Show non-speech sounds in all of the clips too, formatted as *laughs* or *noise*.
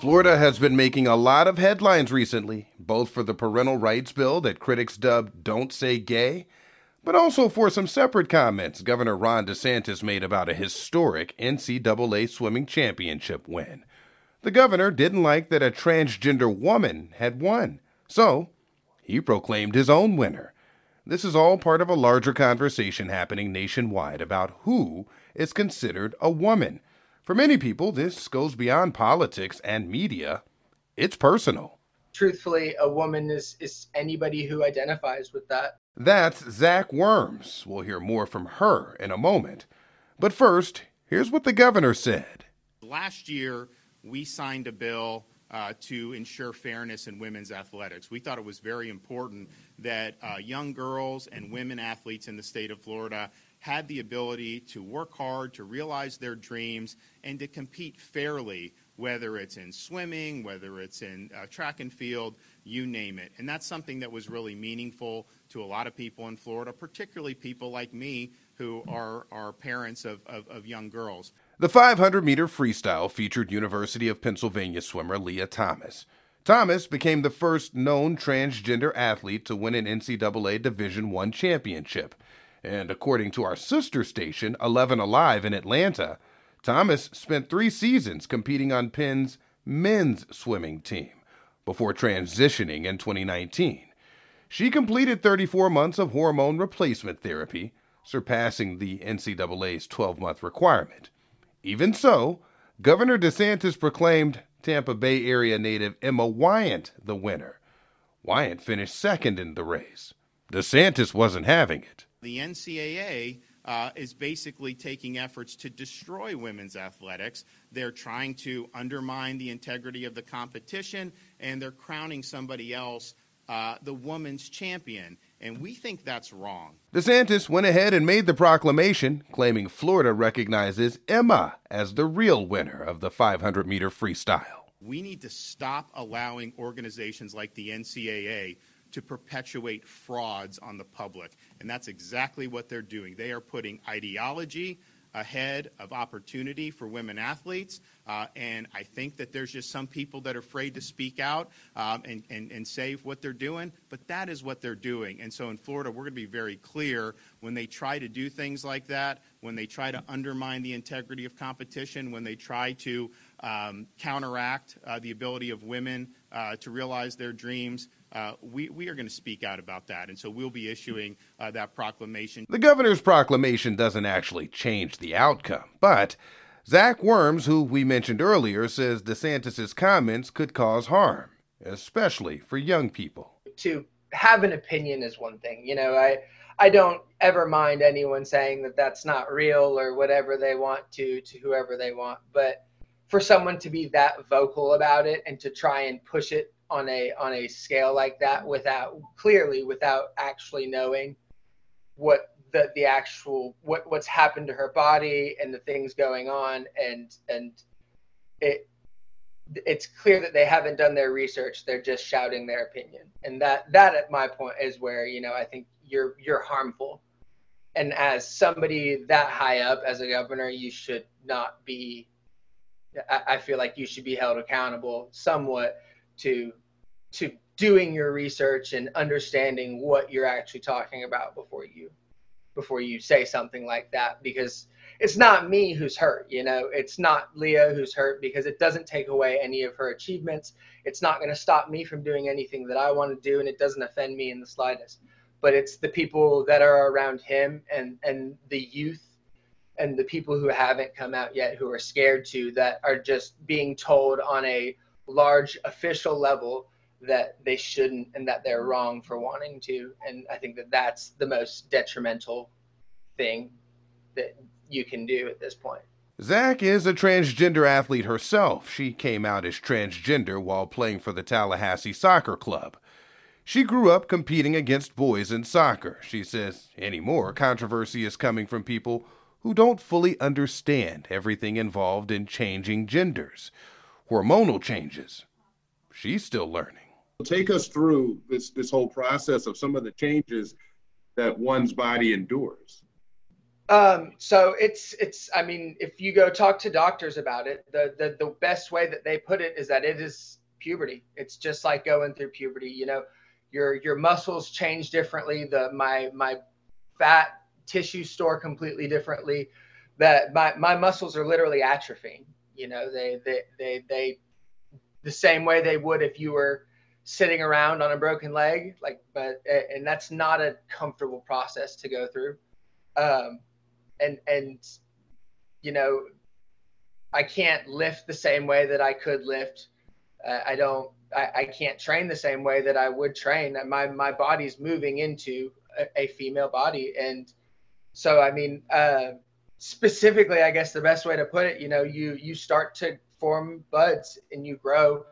Florida has been making a lot of headlines recently, both for the parental rights bill that critics dub Don't Say Gay, but also for some separate comments Governor Ron DeSantis made about a historic NCAA swimming championship win. The governor didn't like that a transgender woman had won, so he proclaimed his own winner. This is all part of a larger conversation happening nationwide about who is considered a woman. For many people, this goes beyond politics and media. It's personal. Truthfully, a woman is, is anybody who identifies with that. That's Zak Worms. We'll hear more from her in a moment. But first, here's what the governor said. Last year, we signed a bill uh, to ensure fairness in women's athletics. We thought it was very important that uh, young girls and women athletes in the state of Florida had the ability to work hard, to realize their dreams, and to compete fairly, whether it's in swimming, whether it's in uh, track and field, you name it. And that's something that was really meaningful to a lot of people in Florida, particularly people like me who are, are parents of, of, of young girls. The 500 meter freestyle featured University of Pennsylvania swimmer Lia Thomas. Thomas became the first known transgender athlete to win an NCAA Division I championship. And according to our sister station, 11 Alive in Atlanta, Thomas spent three seasons competing on Penn's men's swimming team before transitioning in 2019. She completed 34 months of hormone replacement therapy, surpassing the NCAA's 12 month requirement. Even so, Governor DeSantis proclaimed Tampa Bay area native Emma Weyant the winner. Weyant finished second in the race. DeSantis wasn't having it. The NCAA uh, is basically taking efforts to destroy women's athletics. They're trying to undermine the integrity of the competition, and they're crowning somebody else uh, the woman's champion. And we think that's wrong. DeSantis went ahead and made the proclamation, claiming Florida recognizes Emma as the real winner of the 500 meter freestyle. We need to stop allowing organizations like the NCAA to perpetuate frauds on the public. And that's exactly what they're doing. They are putting ideology ahead of opportunity for women athletes. Uh, and I think that there's just some people that are afraid to speak out um, and, and, and say what they're doing, but that is what they're doing. And so in Florida, we're going to be very clear when they try to do things like that, when they try to undermine the integrity of competition, when they try to um, counteract uh, the ability of women uh, to realize their dreams. Uh, we, we are going to speak out about that. And so we'll be issuing uh, that proclamation. The governor's proclamation doesn't actually change the outcome, but Zak Worms, who we mentioned earlier, says DeSantis' comments could cause harm, especially for young people. To have an opinion is one thing. You know, I. I don't ever mind anyone saying that that's not real or whatever they want to to whoever they want. But for someone to be that vocal about it and to try and push it on a on a scale like that without clearly without actually knowing what the the actual what what's happened to her body and the things going on and and it it's clear that they haven't done their research. They're just shouting their opinion. And that that at my point is where you know i think you're you're harmful. And as somebody that high up as a governor you should not be I, feel like you should be held accountable somewhat to to doing your research and understanding what you're actually talking about before you before you say something like that because it's not me who's hurt you know? It's not Lia who's hurt because it doesn't take away any of her achievements. It's not going to stop me from doing anything that i want to do and it doesn't offend me in the slightest. But it's the people that are around him and and the youth and the people who haven't come out yet who are scared to that are just being told on a large official level that they shouldn't and that they're wrong for wanting to and i think that that's the most detrimental thing that you can do at this point Zak is a transgender athlete herself. She came out as transgender while playing for the Tallahassee Soccer Club. She grew up competing against boys in soccer. She says anymore controversy is coming from people who don't fully understand everything involved in changing genders, hormonal changes. She's still learning. Take us through this, this whole process of some of the changes that one's body endures. Um, so it's it's I mean, if you go talk to doctors about it, the, the the best way that they put it is that it is puberty. It's just like going through puberty. You know, your your muscles change differently. The my my fat tissue store completely differently. That my my muscles are literally atrophying. You know, they they they they the same way they would if you were sitting around on a broken leg. Like, but and that's not a comfortable process to go through. Um, and and you know I can't lift the same way that I could lift. Uh, I don't. I, I can't train the same way that I would train. My my body's moving into a, a female body, and so I mean, uh, specifically, I guess the best way to put it, you know, you you start to form buds and you grow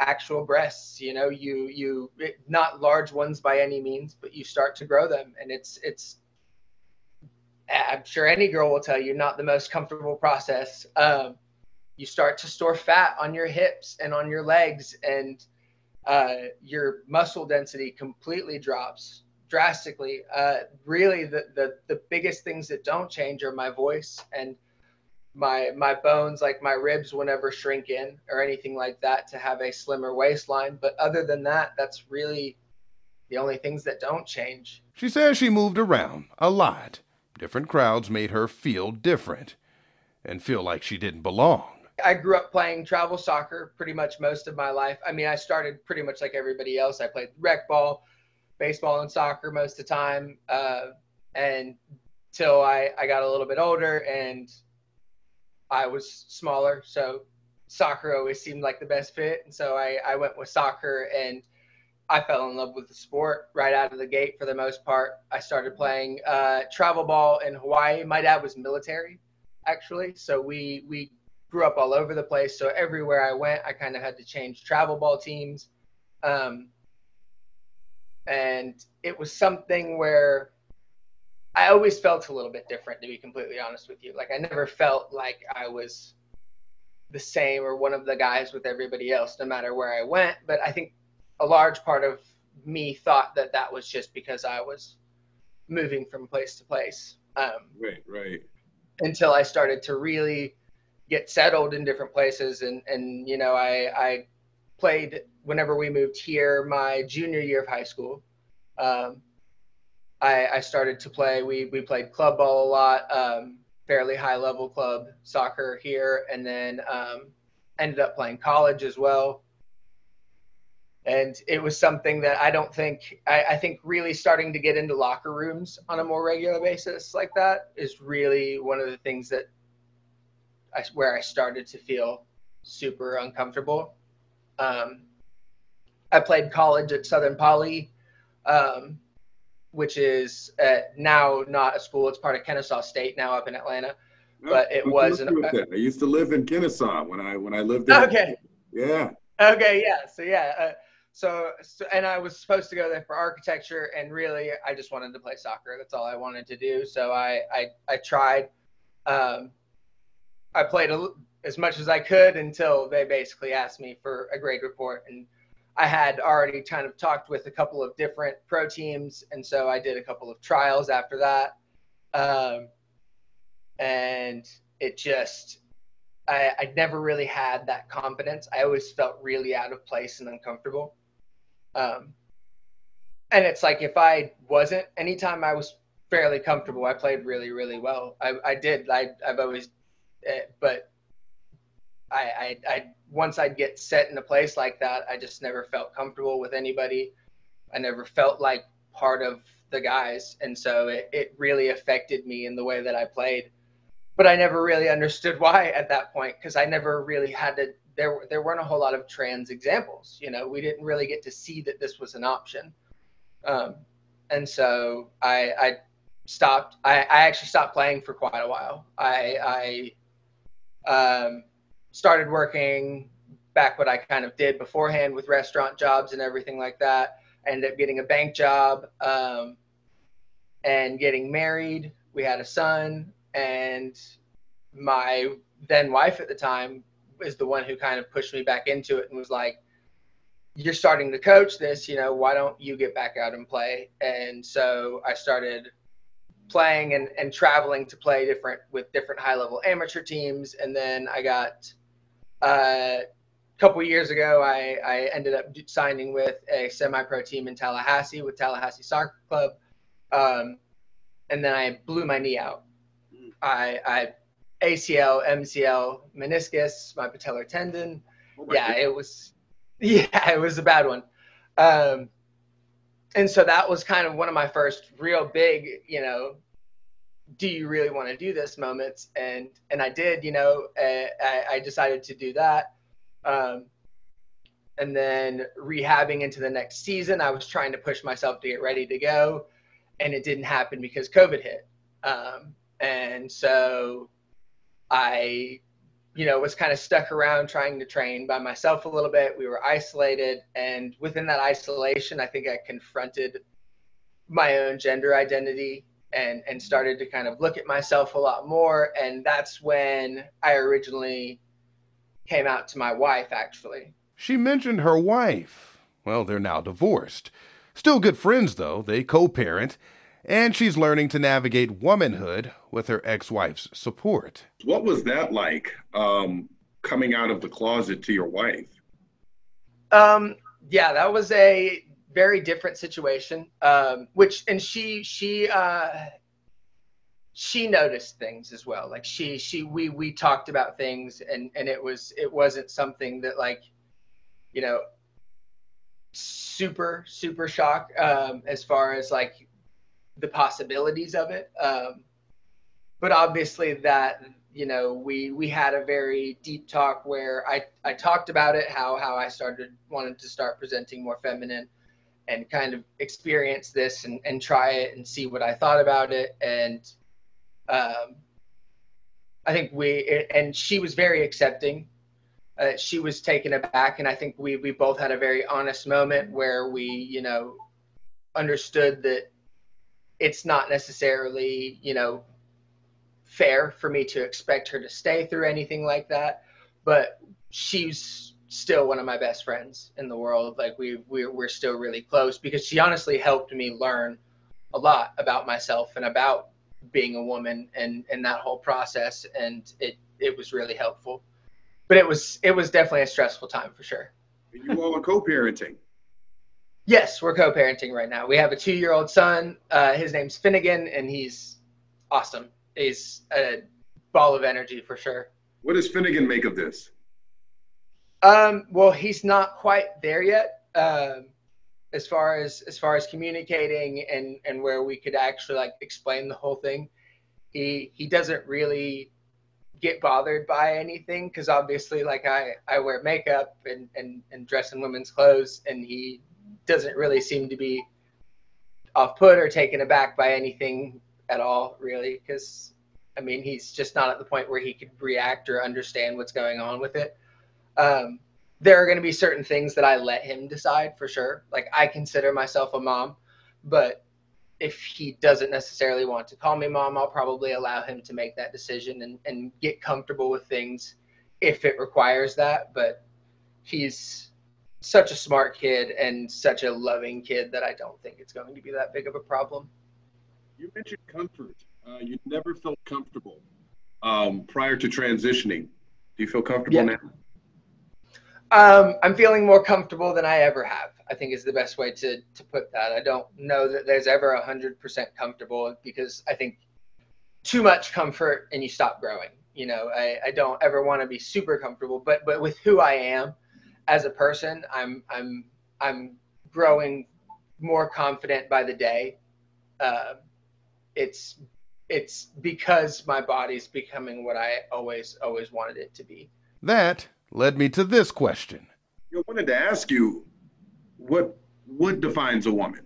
actual breasts. You know, you you not large ones by any means, but you start to grow them, and it's it's I'm sure any girl will tell you, not the most comfortable process. Um, you start to store fat on your hips and on your legs, and uh, your muscle density completely drops drastically. Uh, really, the, the the biggest things that don't change are my voice and my my bones, like my ribs, will never shrink in or anything like that to have a slimmer waistline. But other than that, that's really the only things that don't change. She says she moved around a lot Different crowds made her feel different and feel like she didn't belong. I grew up playing travel soccer pretty much most of my life. I mean, I started pretty much like everybody else. I played rec ball, baseball, and soccer most of the time. Uh, and till I, I got a little bit older and I was smaller. So soccer always seemed like the best fit. And so I, I went with soccer and – I fell in love with the sport right out of the gate for the most part. I started playing uh, travel ball in Hawaii. My dad was military, actually, so we we grew up all over the place. So everywhere I went, I kind of had to change travel ball teams, um, and it was something where I always felt a little bit different, to be completely honest with you. Like I never felt like I was the same or one of the guys with everybody else, no matter where I went. But I think a large part of me thought that that was just because I was moving from place to place. Um, right, right. Until I started to really get settled in different places, and and you know, I I played whenever we moved here, my junior year of high school. Um, I, I started to play. We we played club ball a lot, um, fairly high level club soccer here, and then um, ended up playing college as well and it was something that I don't think I, I, think really starting to get into locker rooms on a more regular basis like that is really one of the things that I, where I started to feel super uncomfortable. Um, I played college at Southern Poly, um, which is now not a school; it's part of Kennesaw State now up in Atlanta. but it was. An, I used to live in Kennesaw when I when I lived there. Okay. Yeah. Okay. Yeah. So yeah. Uh, so, so, and I was supposed to go there for architecture, and really, I just wanted to play soccer. That's all I wanted to do. So I I, I tried. Um, I played a, as much as I could until they basically asked me for a grade report, and I had already kind of talked with a couple of different pro teams, and so I did a couple of trials after that. Um, and it just I, I never really had that confidence. I always felt really out of place and uncomfortable. Um, and it's like if I wasn't, anytime I was fairly comfortable, I played really, really well. I, I did. I, I've always, but I, I, I, once I'd get set in a place like that, I just never felt comfortable with anybody. I never felt like part of the guys. And so it, it really affected me in the way that I played. But I never really understood *laughs* why at that point because I never really had to there there weren't a whole lot of trans examples. You know, we didn't really get to see that this was an option, um, and so I, I stopped. I, I actually stopped playing for quite a while. I, I um, started working back what I kind of did beforehand with restaurant jobs and everything like that. Ended up getting a bank job um, and getting married. We had a son, and my then wife at the time is the one who kind of pushed me back into it and was like, "You're starting to coach this, you know. Why don't you get back out and play?" And so I started playing and, and traveling to play different with different high level amateur teams. And then I got uh, a couple years ago, I, I ended up signing with a semi pro team in Tallahassee with Tallahassee Soccer Club. Um, and then I blew my knee out. I, I ACL, MCL, meniscus, my patellar tendon. Oh my yeah, goodness. it was, *laughs* yeah, it was a bad one. Um, and so that was kind of one of my first real big, you know, do you really want to do this moments? And and I did, you know, I, I decided to do that. Um, and then rehabbing into the next season, I was trying to push myself to get ready to go, and it didn't happen because COVID hit. Um, and so I you know, was kind of stuck around trying to train by myself a little bit. We were isolated. And within that isolation, I think I confronted my own gender identity and, and started to kind of look at myself a lot more. And that's when I originally came out to my wife, actually. She mentioned her wife. Well, they're now divorced. Still good friends, though. They co parent and she's learning to navigate womanhood with her ex wife's support. What was that like um, coming out of the closet to your wife? Um, yeah, that was a very different situation. Um, which, and she, she, uh, she noticed things as well. Like she, she, we, we talked about things and, and it was, it wasn't something that like, you know, super, super shock, um, as far as like, the possibilities of it. Um, but obviously that you know we we had a very deep talk where I I talked about it how how I started wanted to start presenting more feminine and kind of experience this and, and try it and see what I thought about it and um, I think we and she was very accepting. Uh, she was taken aback, and I think we we both had a very honest moment where we you know understood that it's not necessarily, you know, fair for me to expect her to stay through anything like that. But she's still one of my best friends in the world. Like we we're, we're still really close because she honestly helped me learn a lot about myself and about being a woman and and that whole process. And it it was really helpful. But it was it was definitely a stressful time for sure. You all are co-parenting. Yes, we're co-parenting right now. We have a two-year-old son. Uh, his name's Finnegan, and he's awesome. He's a ball of energy for sure. What does Finnegan make of this? Um, well, he's not quite there yet. Um, as far as as far as communicating and and where we could actually like explain the whole thing, he he doesn't really get bothered by anything because obviously like I I wear makeup and and and dress in women's clothes, and he doesn't really seem to be off put or taken aback by anything at all, really, because I mean, he's just not at the point where he could react or understand what's going on with it. Um, there are going to be certain things that I let him decide for sure. Like I consider myself a mom, but if he doesn't necessarily want to call me mom, I'll probably allow him to make that decision and, and get comfortable with things if it requires that. But he's such a smart kid and such a loving kid that I don't think it's going to be that big of a problem. You mentioned comfort. Uh, you never felt comfortable um, prior to transitioning. Do you feel comfortable yeah. now? Um, I'm feeling more comfortable than I ever have. I think is the best way to to put that. I don't know that there's ever a hundred percent comfortable because I think too much comfort and you stop growing. You know, I, I don't ever want to be super comfortable, but but with who I am, as a person, I'm I'm I'm growing more confident by the day. Uh, it's it's because my body's becoming what I always always wanted it to be. That led me to this question. I wanted to ask you, what what defines a woman?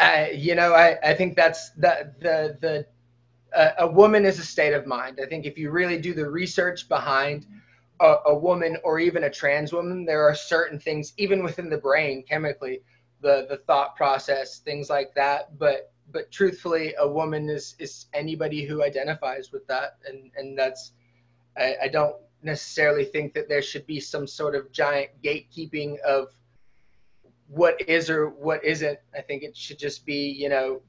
Uh, you know, I, I think that's the the the uh, a woman is a state of mind. I think if you really do the research behind a, a, woman or even a trans woman, there are certain things, even within the brain, chemically, the the thought process, things like that. But but truthfully, a woman is is anybody who identifies with that, and and that's I, I don't necessarily think that there should be some sort of giant gatekeeping of what is or what isn't. I think it should just be you know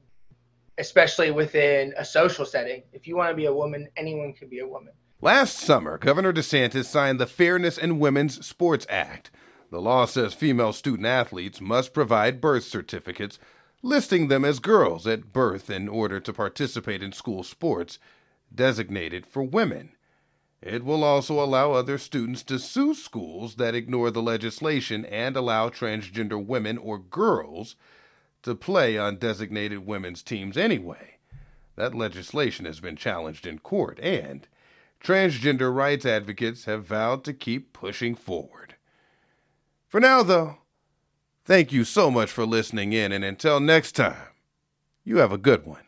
especially within a social setting. If you want to be a woman, anyone can be a woman. Last summer, Governor DeSantis signed the Fairness in Women's Sports Act. The law says female student athletes must provide birth certificates listing them as girls at birth in order to participate in school sports designated for women. It will also allow other students to sue schools that ignore the legislation and allow transgender women or girls to play on designated women's teams anyway. That legislation has been challenged in court, and transgender rights advocates have vowed to keep pushing forward. For now, though, thank you so much for listening in, and until next time, you have a good one.